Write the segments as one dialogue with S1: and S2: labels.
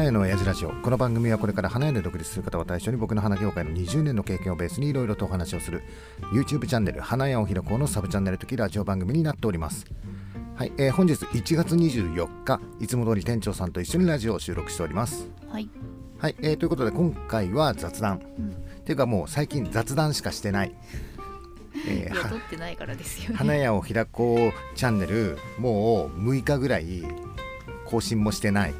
S1: 花屋の親父ラジオ。この番組はこれから花屋で独立する方を対象に僕の花業界の20年の経験をベースにいろいろとお話をする YouTube チャンネル花屋を開こうのサブチャンネル的ラジオ番組になっております。はい、えー本日1月24日いつも通り店長さんと一緒にラジオを収録しております。
S2: はい。
S1: はい、えーということで今回は雑談、っていうかもう最近雑談しかしてない、えーは
S2: 雇ってないからですよね。
S1: 花屋を開こうチャンネルもう6日ぐらい更新もしてない、うん、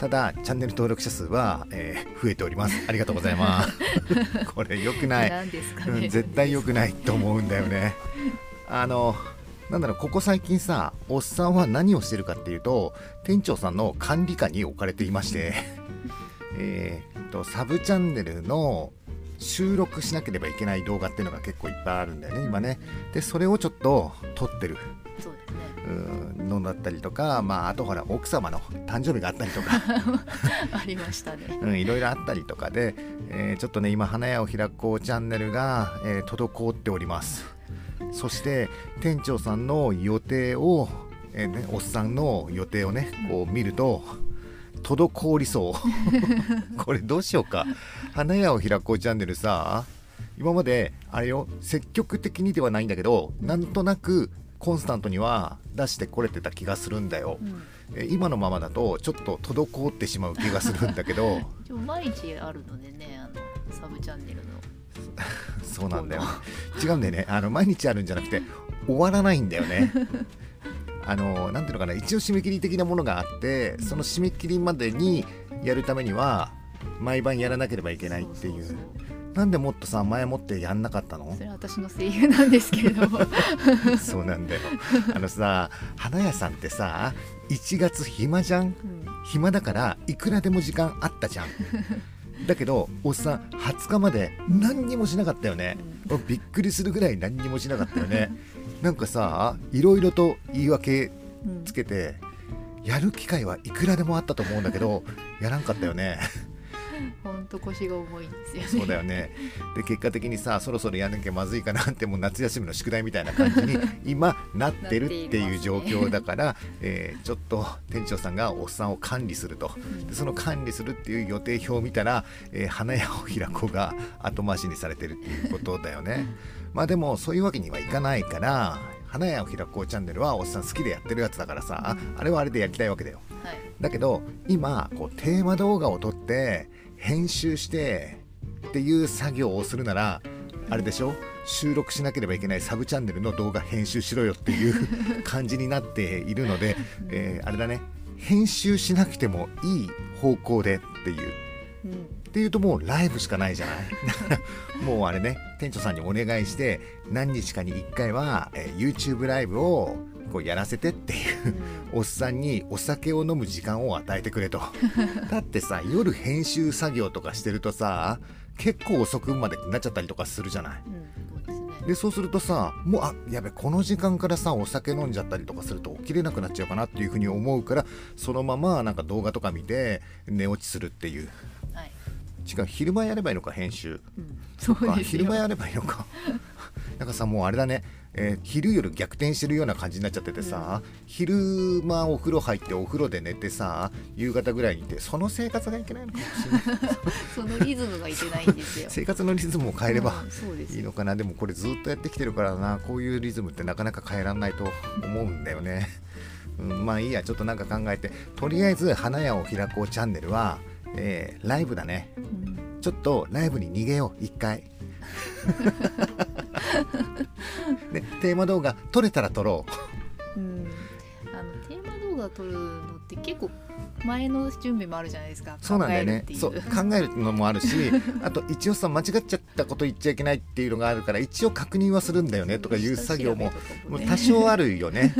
S1: ただチャンネル登録者数は、えー増えております。ありがとうございます。これ良くない、
S2: ね。
S1: うん、絶対良くないと思うんだよね。あのなんだろうここ最近さおっさんは何をしてるかっていうと店長さんの管理下に置かれていまして えーっとサブチャンネルの収録しなければいけない動画っていうのが結構いっぱいあるんだよね今ね。でそれをちょっと撮ってるのだったりとかまああとほら奥様の誕生日があったりとか。
S2: ありましたね。
S1: うん、いろいろあったりとかで、えーちょっとね今花屋を開こうチャンネルが、えー滞っております。そして店長さんの予定を、えーね、おっさんの予定をねこう見ると滞りそう。これどうしようか。花屋を開こうチャンネルさ今まであれよ積極的にではないんだけどなんとなくコンスタントには出してこれてた気がするんだよ、
S2: うん。
S1: えー今のままだとちょっと滞ってしまう気がするんだけど。
S2: でも毎日あるのでね、あのサブチャンネルの。
S1: そうなんだよ、ね、違うんだよね。あの毎日あるんじゃなくて終わらないんだよね。あのなんていうのかな一応締め切り的なものがあってその締め切りまでにやるためには毎晩やらなければいけないっていう。
S2: そそ
S1: なんでもっとさ前もってやんなかったの？
S2: それは私の声優なんですけれど。も。
S1: そうなんだよ。あのさ花屋さんってさ1月暇じゃん？
S2: うん
S1: 暇だからいくらでも時間あったじゃん。だけどおっさん20日まで何にもしなかったよね、びっくりするぐらい何にもしなかったよね。なんかさいろいろと言い訳
S2: うん。
S1: つけてやる機会はいくらでもあったと思うんだけどやらんかったよね。
S2: ほんと腰が重いんですよね。
S1: そうだよね。で結果的にさそろそろやんなきゃまずいかなってもう夏休みの宿題みたいな感じに 今なってるっていう状況だから、えーちょっと店長さんがおっさんを管理すると。でその管理するっていう予定表を見たら、えー花屋を開こうが後回しにされてるっていうことだよね。まあでもそういうわけにはいかないから花屋を開こうチャンネルはおっさん好きでやってるやつだからさあれはあれでやりたいわけだよ。
S2: はい。
S1: だけど今こうテーマ動画を撮って編集してっていう作業をするならあれでしょ？収録しなければいけないサブチャンネルの動画編集しろよっていう 感じになっているので、えーあれだね。編集しなくてもいい方向でっていう。
S2: うん。
S1: っていうともうライブしかないじゃない？だからもうあれね店長さんにお願いして何日かに1回は、えー YouTube ライブをこうやらせてっていうおっさんにお酒を飲む時間を与えてくれと だってさ夜編集作業とかしてるとさ結構遅くまでなっちゃったりとかするじゃない
S2: うん。で
S1: そうするとさもうあやべこの時間からさお酒飲んじゃったりとかすると起きれなくなっちゃうかなっていうふうに思うからそのままなんか動画とか見て寝落ちするっていう
S2: はい。
S1: 違う昼間やればいいのか編集
S2: うん。そう。
S1: 昼間やればいいのかなんかさもうあれだね、えー昼夜逆転してるような感じになっちゃっててさ、昼間お風呂入ってお風呂で寝てさ夕方ぐらいにいてその生活がいけないのかもしれない。
S2: そのリズムがいけないんですよ。
S1: 生活のリズムを変えればいいのかな。でもこれずっとやってきてるからな。こういうリズムってなかなか変えらんないと思うんだよね、うん、まあいいや。ちょっとなんか考えて。とりあえず花屋を開こうチャンネルは、えーライブだね。
S2: うん。
S1: ちょっとライブに逃げよう。一回で テーマ動画撮れたら撮ろ
S2: う。ん、あのテーマ動画撮るのって結構前の準備もあるじゃないですか。
S1: うそうなんだよね。そう考えるのもあるし あと一応さ間違っちゃったこと言っちゃいけないっていうのがあるから一応確認はするんだよねとかいう作業ももう多少あるよね。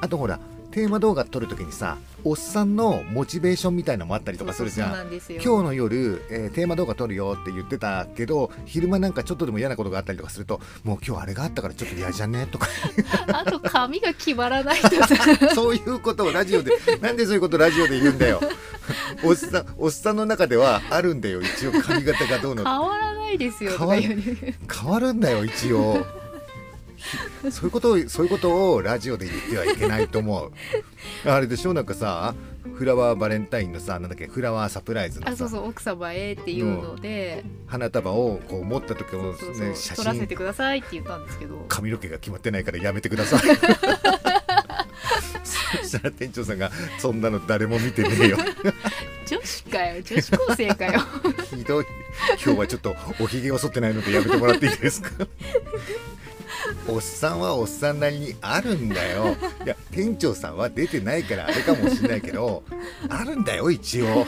S1: あとほらテーマ動画撮るときにさおっさんのモチベーションみたいのもあったりとかするじゃん。今日の夜、えーテーマ動画撮るよって言ってたけど昼間なんかちょっとでも嫌なことがあったりとかするともう今日あれがあったからちょっと嫌じゃね？とか。
S2: あと髪が決まらないとさ。
S1: そういうことをラジオでなんでそういうことラジオで言うんだよ。おっさんおっさんの中ではあるんだよ一応髪型がどうの
S2: 変わらないですよと
S1: 変わるんだよ一応。ひそういうことをそういうことをラジオで言ってはいけないと思う。あれでしょ？なんかさフラワーバレンタインのさなんだっけフラワーサプライズのさ。
S2: あそうそう奥様へっていうので、
S1: 花束をこう持った時も
S2: そうそう
S1: ね写
S2: 撮らせ
S1: 真
S2: てくださいって言ったんですけど。
S1: 髪の毛が決まってないからやめてください。そしたら店長さんが「そんなの誰も見てねえよ。
S2: 女子かよ。女子高生かよ。
S1: ひどい。今日はちょっとおひげを剃ってないのでやめてもらっていいですか？おっさんはおっさんなりにあるんだよ。いや店長さんは出てないからあれかもしれないけどあるんだよ一応。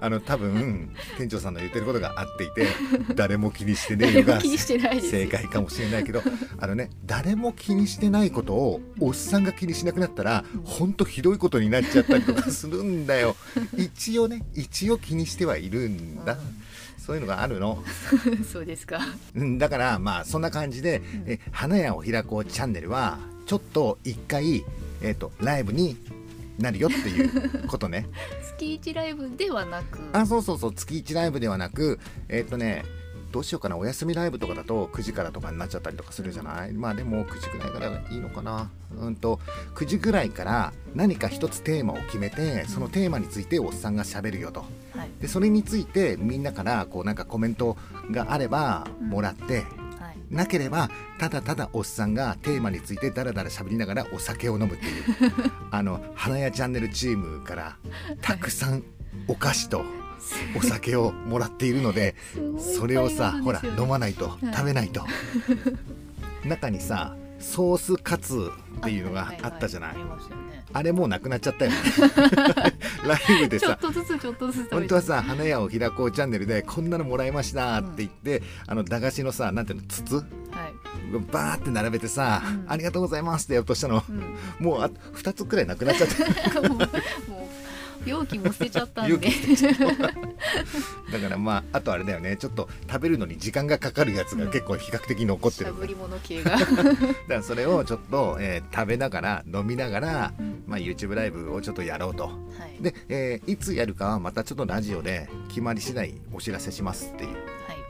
S1: あの多分店長さんの言ってることがあっていて誰も気にしてねえのが正解かもしれないけどあのね誰も気にしてないことをおっさんが気にしなくなったらほんとひどいことになっちゃったりとかするんだよ。一応ね一応気にしてはいるんだそういうのがあるの。
S2: そうですか。
S1: うんだからまあそんな感じで
S2: ん「
S1: え花屋を開こうチャンネル」はちょっと一回、えー、とライブになるよっていうことね。
S2: 月一ライブではなく。
S1: あそうそうそう月1ライブではなくえっ、とねどうしようかな。お休みライブとかだと9時からとかになっちゃったりとかするじゃない？まあでも9時ぐらいからいいのかな。うんと9時ぐらいから何か一つテーマを決めてそのテーマについておっさんがしゃべるよと。
S2: はい。
S1: でそれについてみんなからこうなんかコメントがあればもらって、
S2: はい。
S1: なければただただおっさんがテーマについてダラダラ喋りながらお酒を飲むっていう。あの花屋チャンネルチームからたくさんお菓子とお酒をもらっているのでそれをさほら飲まないと
S2: い。
S1: 食べないと。中にさソースカツっていうのがあったじゃない。
S2: あ
S1: れもうなくなっちゃったよね。ライブでさ。本当はさ花屋を開こうチャンネルでこんなのもらいましたって言って、あの駄菓子のさなんていうの筒
S2: はい。
S1: バーって並べてさ、
S2: うん。
S1: ありがとうございますってやろうとしたの。
S2: うん。
S1: もうあ2つくらいなくなっちゃって
S2: もうもう容器も捨てちゃったんで。
S1: だからまああとあれだよね。ちょっと食べるのに時間がかかるやつが結構比較的残ってる、
S2: しゃぶり物系が。
S1: だからそれをちょっと、えー食べながら飲みながら、
S2: うん
S1: まあ、YouTube ライブをちょっとやろうと。
S2: はい。
S1: で、えーいつやるかはまたちょっとラジオで決まり次第お知らせしますっていう、
S2: はい。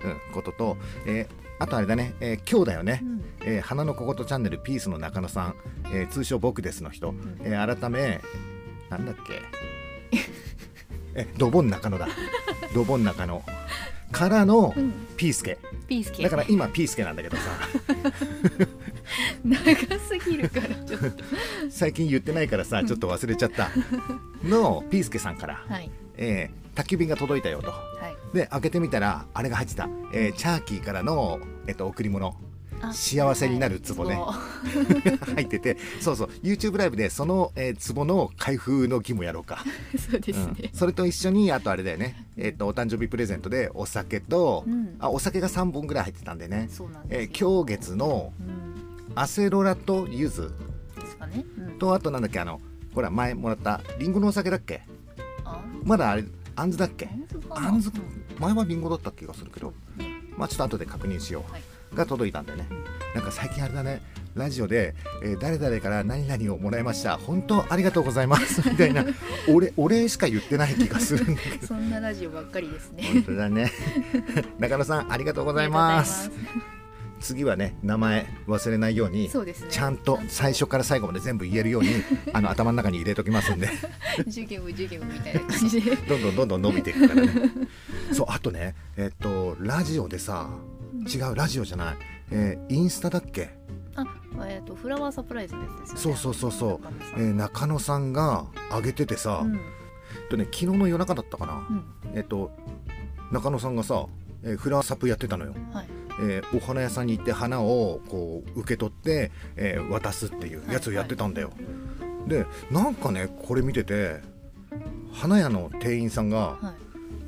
S1: うんことと、えーあとあれだね、えー今日だよね、
S2: うん。
S1: えー花の小言チャンネルピースの中野さん、えー通称僕ですの人、えー改めなんだっけ？えドボン中野だ。ドボン中野。からの
S2: うん
S1: ピースケ。
S2: ピースケ。
S1: だから今ピースケなんだけどさ。
S2: 長すぎるからちょっと。
S1: 最近言ってないからさちょっと忘れちゃった。のピースケさんから、
S2: はい。
S1: えー宅急便が届いたよと。
S2: はい。
S1: で開けてみたらあれが入ってた、えーチャーキーからの、えっと贈り物。
S2: あ
S1: 幸せになる壺ね。
S2: はい
S1: 入っててそうそう。YouTube ライブでその、えー壺の開封の儀もやろうか、
S2: そうです
S1: うん。
S2: ね、
S1: それと一緒にあとあれだよね、えっとお誕生日プレゼントでお酒と、
S2: うん。
S1: あお酒が3本ぐらい入ってたんでね、
S2: そうなん
S1: えー月の
S2: うん。
S1: アセロラと柚子
S2: ですかね、うん、
S1: とあとなんだっけあのほら前もらったリンゴのお酒だっけ？
S2: あ？
S1: まだあれあんずだっけ？あんず
S2: うん
S1: 前はリンゴだった気がするけど。
S2: うん
S1: まあちょっと後で確認しよう、
S2: はい
S1: が届いたんでね。なんか最近あれだね。ラジオで、えー誰々から何々をもらいました。本当ありがとうございます。みたいな。お礼お礼しか言ってない気がするんだけど。
S2: そんなラジオばっかりですね。
S1: 本当だね。中野さんありがとうございます。次はね名前忘れないように
S2: ね。
S1: ちゃんと最初から最後まで全部言えるようにあの頭の中に入れときますんで。
S2: 授業授業みたいな感じで。
S1: どんどんどんどん伸びていくからね。そうあとねえっとラジオでさ違うラジオじゃない、えーインスタだっけ？
S2: あえっ、とフラワーサプライズですよね。
S1: そうそうそうそう。
S2: 中野さん
S1: えー中野さんが上げててさ、
S2: うん。
S1: とね、昨日の夜中だったかな、
S2: うん。
S1: えっと中野さんがさ、えーフラワーサプやってたのよ、
S2: はい。
S1: えーお花屋さんに行って花をこう受け取って、えー渡すっていうやつをやってたんだよ、でなんかねこれ見てて花屋の店員さんが
S2: はい。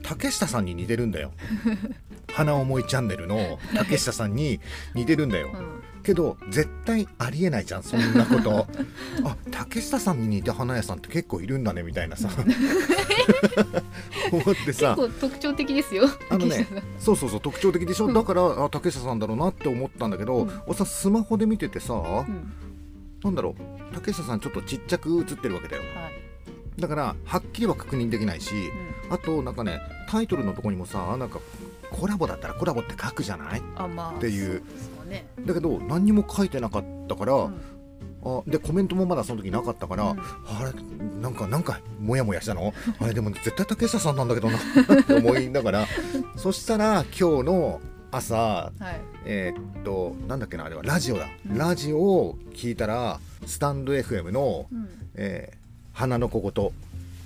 S1: 竹下さんに似てるんだよ 花思いチャンネルの 竹下さんに似てるんだよ、
S2: うん。
S1: けど絶対ありえないじゃんそんなこと。あ竹下さんに似て花屋さんって結構いるんだねみたいなさ。思って
S2: 結
S1: さ
S2: 構特徴的ですよ
S1: あのねそうそうそう特徴的でしょ、
S2: うん。
S1: だからあ竹下さんだろうなって思ったんだけど、
S2: うん
S1: おっさん。スマホで見ててさ、
S2: うん。
S1: なんだろう竹下さんちょっとちっちゃく映ってるわけだよ。
S2: はい。
S1: だからはっきりは確認できないし、
S2: うん。
S1: あとなんかねタイトルのとこにもさなんかコラボだったらコラボって書くじゃない？
S2: あまあ
S1: っていう。
S2: ね、
S1: だけど何にも書いてなかったから、
S2: うん
S1: あでコメントもまだその時なかったから、
S2: うん。
S1: あれなんかなんかモヤモヤしたの？あれでも絶対竹下さんなんだけどなって思いながら。そしたら今日の朝
S2: はい。
S1: えーっとなんだっけなあれはラジオだ、
S2: うん。
S1: ラジオを聞いたらスタンド FM の
S2: うん「
S1: えー花の小言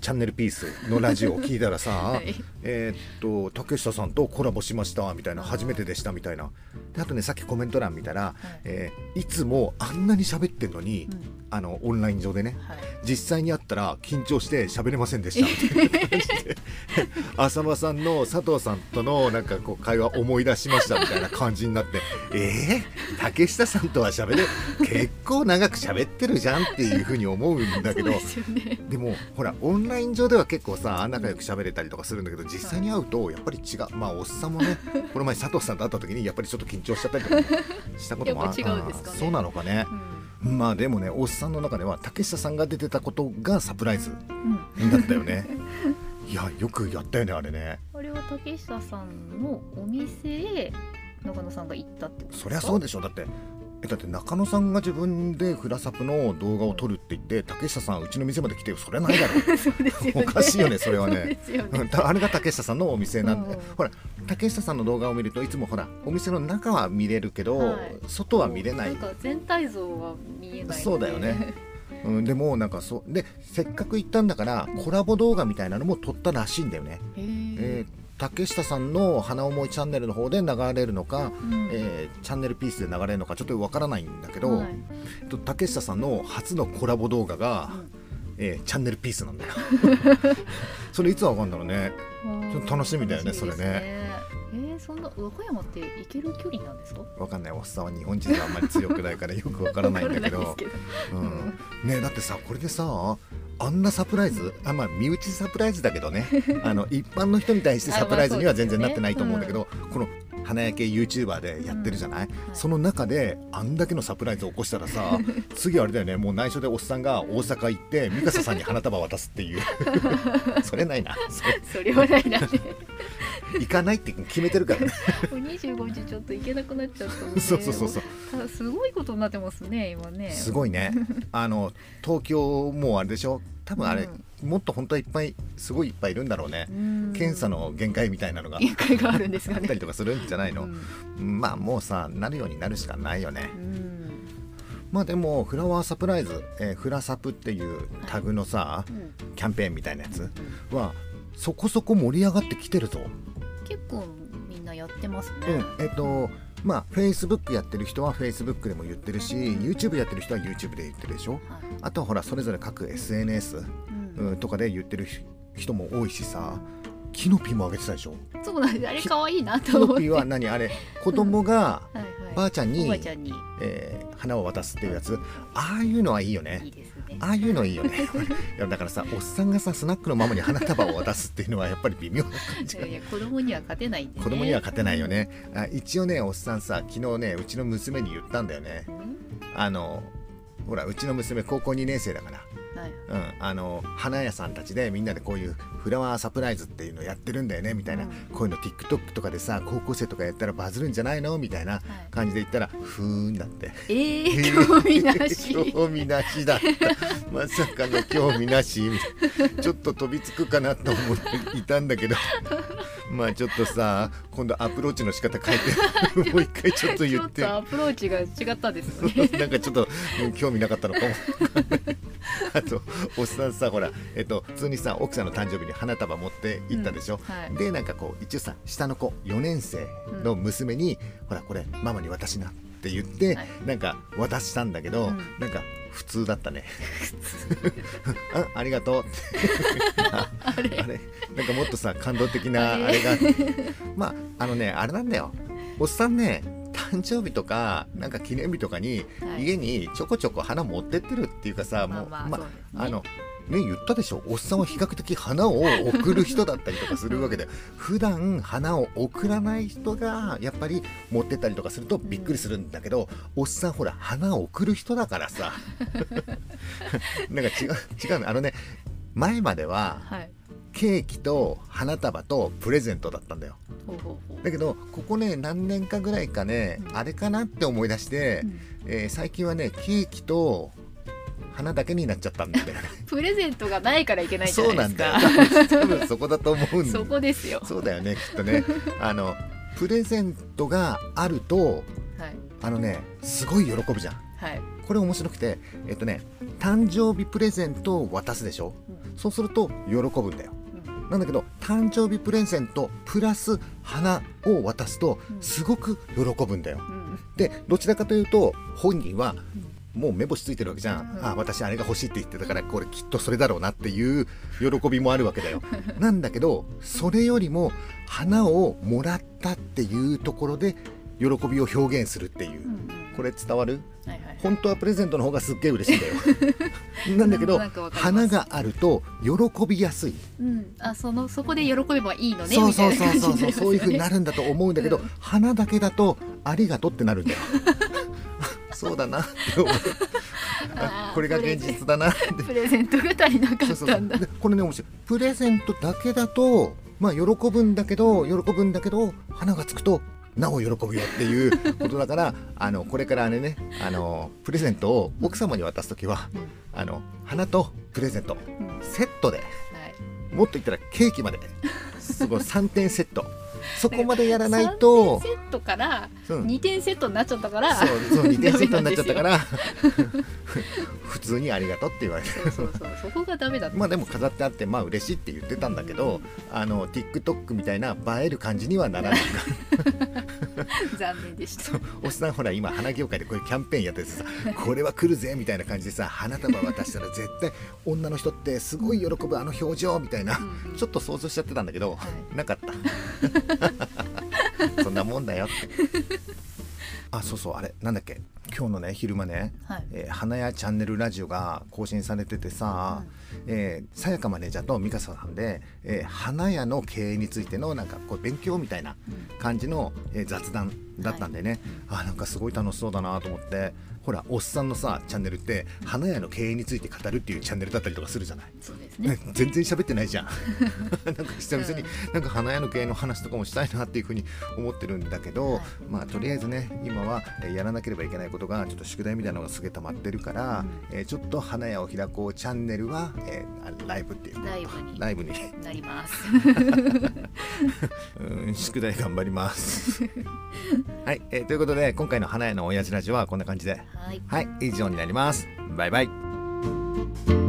S1: チャンネルピース」のラジオを聞いたらさ、
S2: はい。
S1: えーっと竹下さんとコラボしましたみたいな初めてでしたみたいな。であとねさっきコメント欄見たら、
S2: はい。
S1: えーいつもあんなに喋ってんのに、
S2: うん
S1: あのオンライン上でね。
S2: はい。
S1: 実際に会ったら緊張して喋れませんでした。みたいな感じで浅間さんの佐藤さんとのなんかこう会話思い出しましたみたいな感じになってえー、竹下さんとは喋れ結構長く喋ってるじゃんっていうふうに思うんだけど。
S2: でね。
S1: でもほらオンライン上では結構さ仲良く喋れたりとかするんだけど実際に会うとやっぱり違う。まあおっさんもねこの前佐藤さんと会った時にやっぱりちょっと緊張しちゃったりとかね。したこともあ
S2: やっぱ違うんですかね。
S1: そうなのかねまあでもねおっさんの中では竹下さんが出てたことがサプライズ
S2: うん。うん
S1: だったよね。いやよくやったよねあれね。
S2: あれは竹下さんのお店へ中野さんが行ったってこと
S1: そりゃそうでしょ。だってえだって中野さんが自分でフラサプの動画を撮るって言って竹下さんうちの店まで来てそれないだろ。
S2: そうね。
S1: おかしいよねそれはね。
S2: ね。
S1: あれが竹下さんのお店なんで、
S2: うん。
S1: ほら竹下さんの動画を見るといつもほらお店の中は見れるけど、
S2: はい。
S1: 外は見れない。
S2: んか全体像は見えない
S1: そうだよね。うん、でもなんかそうでせっかく行ったんだからコラボ動画みたいなのも撮ったらしいんだよね、えー竹下さんの花思いチャンネルの方で流れるのか、
S2: うん。
S1: えーチャンネルピースで流れるのかちょっとわからないんだけど、
S2: はい。
S1: えっと竹下さんの初のコラボ動画が、
S2: うん。
S1: えーチャンネルピースなんだよ。それいつわかんだろうね。ちょっと楽しみだよね
S2: 楽しみです
S1: それ
S2: えー、そんな和歌山って行ける距離なんですか？
S1: わかんない。おっさんは日本人であんまり強くないからよくわからないんだけど。うん。ねだってさこれでさあんなサプライズあまあ身内サプライズだけどね。あの一般の人に対してサプライズには全然なってないと思うんだけど、この花焼け YouTuber でやってるじゃない、その中であんだけのサプライズを起こしたらさ 次あれだよね。もう内緒でおっさんが大阪行って美笠さんに花束渡すっていう。それないな。そ
S2: それはないなね
S1: 行かないって決めてるから。ね
S2: もう25時ちょっと行けなくなっちゃったので
S1: そうそうそうそう。
S2: ただすごいことになってますね今ね。
S1: すごいね。あの東京もうあれでしょ？多分あれ、もっと本当はいっぱいすごいいっぱいいるんだろうね、
S2: うん。
S1: 検査の限界みたいなのが。
S2: 限界があるんです
S1: あ
S2: かね。
S1: ったりとかするんじゃないの、
S2: うん。
S1: まあもうさなるようになるしかないよね。
S2: うん。
S1: まあでもフラワーサプライズ、えーフラサプっていうタグのさ
S2: うん。
S1: キャンペーンみたいなやつはそこそこ盛り上がってきてるぞ、
S2: 結構みんなやってますね
S1: うんえっ、とまあ Facebook やってる人は Facebook でも言ってるし YouTube やってる人は YouTube で言ってるでしょ？
S2: はい。
S1: あとはほらそれぞれ各 SNS、
S2: うん。
S1: うん、とかで言ってる人も多いしさキノピもあげてたでしょ？
S2: そうなんです。あれ可愛いな
S1: キ
S2: と思って。
S1: ノピは何？あれ子供がばあちゃんにえー花を渡すっていうやつ？ああいうのはいいよ
S2: い
S1: ね
S2: いですね
S1: ああいうのいいよね。いやだからさおっさんがさスナックのママに花束を渡すっていうのはやっぱり微妙な感じが。
S2: いや子供には勝てないんで、ね、
S1: 子供には勝てないよね。あ一応ねおっさんさ昨日ねうちの娘に言ったんだよね。
S2: うん？
S1: あのほらうちの娘高校2年生だから
S2: はい。
S1: うん、あの花屋さんたちでみんなでこういうフラワーサプライズっていうのやってるんだよねみたいな、
S2: うん。
S1: こういうの TikTok とかでさ高校生とかやったらバズるんじゃないの？みたいな感じで言ったらふーんだって。
S2: えー、興味なし。
S1: 興味なしだった。まさかの興味なし。みたいなちょっと飛びつくかなと思っていたんだけど。まあちょっとさ今度アプローチの仕方変えてもう一回ちょっと言って。
S2: ちょっとアプローチが違ったですね。
S1: なんかちょっとうん興味なかったのかもあとおっさんさほら、えっと、普通にさ奥さんの誕生日に花束持って行ったでしょ、
S2: うんはい。
S1: でなんかこう一応さ下の子4年生の娘に、ほらこれママに渡しなって言って、
S2: はい。
S1: なんか渡したんだけど、
S2: うん。
S1: なんか普通だったね。あありがとうあ
S2: あれ？
S1: あれ？なんかもっとさ感動的な
S2: あれ？
S1: あれがまああのねあれなんだよ。おっさんね誕生日とかなんか記念日とかに
S2: はい。
S1: 家にちょこちょこ花持ってってるっていうかさ、もう
S2: まあまあね。
S1: あのね言ったでしょ？おっさんは比較的花を贈る人だったりとかするわけで。普段花を贈らない人がやっぱり持ってったりとかするとびっくりするんだけど、おっさんほら花を贈る人だからさ。なんか違う違うの。あのね前までは
S2: はい
S1: ケーキと花束とプレゼントだったんだよ。だけどここね何年かぐらいかね、
S2: うん。
S1: あれかなって思い出して、
S2: うん。
S1: えー最近はねケーキと花だけになっちゃったんだよね。
S2: プレゼントがないからいけないじゃ
S1: そう
S2: な
S1: ないん
S2: ですか。
S1: だよ。多分そこだと思うんだ
S2: そこですよ。
S1: そうだよねきっとね。あのプレゼントがあると
S2: はい。
S1: あのねすごい喜ぶじゃん。
S2: はい。
S1: これ面白くてえっとね誕生日プレゼントを渡すでしょ。
S2: うん。
S1: そうすると喜ぶんだよ。
S2: うん
S1: なんだけど誕生日プレゼントプラス花を渡すと
S2: うん。
S1: すごく喜ぶんだよ。
S2: うん。
S1: でどちらかというと本人はもう目星ついてるわけじゃん、
S2: うん。
S1: あ私あれが欲しいって言ってたからこれきっとそれだろうなっていう喜びもあるわけだよ。なんだけどそれよりも花をもらったっていうところで喜びを表現するっていう。これ伝わる？
S2: はいはい
S1: 本当はプレゼントの方がすっげえ嬉しいんだよ。なんだけど花があると喜びやすい。
S2: うん。あそのそこで喜べばいいのね
S1: そうそそうそうそう。
S2: いう
S1: そういう風になるんだと思うんだけど、
S2: うん。
S1: 花だけだとありがとうってなるんだよ。そうだなって思う。これが現実だなって。
S2: プレゼントが足りなか
S1: そうそう
S2: ったんだ
S1: でこれね面白い。プレゼントだけだとまあ喜ぶんだけど喜ぶんだけど花がつくとなお喜ぶよっていうことだからあのこれからねねあのプレゼントを奥様に渡す時は
S2: うん。
S1: あの花とプレゼントセットでもっと言ったらケーキまですごい3点セット そこまでやらないと。
S2: 3点セットから
S1: うん。
S2: 2点セットになっちゃったから
S1: そうそう2点セットになっちゃったから。普通にありがとうって言われて。
S2: そうそうそうそこがダメだ
S1: まあでも飾ってあってまあ嬉しいって言ってたんだけどあの TikTok みたいな映える感じにはならない。
S2: 残念でした。
S1: おっさんほら今花業界でこういうキャンペーンやっててさこれは来るぜみたいな感じでさ花束渡したら絶対女の人ってすごい喜ぶあの表情みたいな
S2: うんうん。
S1: ちょっと想像しちゃってたんだけど
S2: は
S1: なかった そんなもんだよって。あそうそうあれなんだっけ。今日のね昼間ね
S2: はい。
S1: えー花屋チャンネルラジオが更新されててさ、えーさやかマネージャーと美香さんで、えー花屋の経営についてのなんかこう勉強みたいな感じの、えー雑談だったんでね、あなんかすごい楽しそうだなと思ってほらおっさんのさチャンネルって花屋の経営について語るっていうチャンネルだったりとかするじゃない？
S2: そうです
S1: ね。
S2: ね、
S1: 全然喋ってないじゃん。なんか久々になんか花屋の経営の話とかもしたいなっていうふうに思ってるんだけど、
S2: はい。
S1: まあとりあえずね今はえーやらなければいけないことがちょっと宿題みたいなのがすげえ溜まってるから、えーちょっと花屋を開こうチャンネルは、えーあライブっていう
S2: ライブに。
S1: ライブに。
S2: なります。
S1: うん宿題頑張ります。はい、えーということで今回の花屋の親父ラジオはこんな感じで。
S2: はい
S1: はい。以上になります。バイバイ。